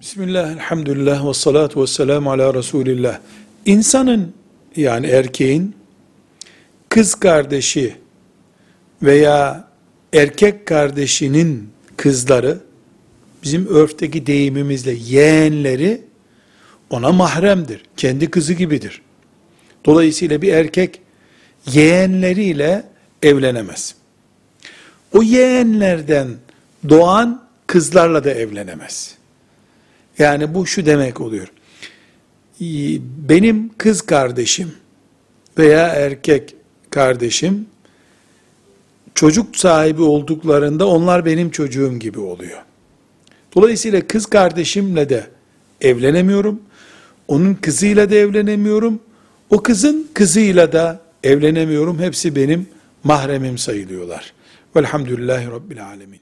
Bismillah, elhamdülillah ve salatu ve selamu ala Resulillah. İnsanın yani erkeğin kız kardeşi veya erkek kardeşinin kızları bizim örfteki deyimimizle yeğenleri ona mahremdir. Kendi kızı gibidir. Dolayısıyla bir erkek yeğenleriyle evlenemez. O yeğenlerden doğan kızlarla da evlenemez. Yani bu şu demek oluyor. Benim kız kardeşim veya erkek kardeşim çocuk sahibi olduklarında onlar benim çocuğum gibi oluyor. Dolayısıyla kız kardeşimle de evlenemiyorum. Onun kızıyla da evlenemiyorum. O kızın kızıyla da evlenemiyorum. Hepsi benim mahremim sayılıyorlar. Velhamdülillahi Rabbil Alemin.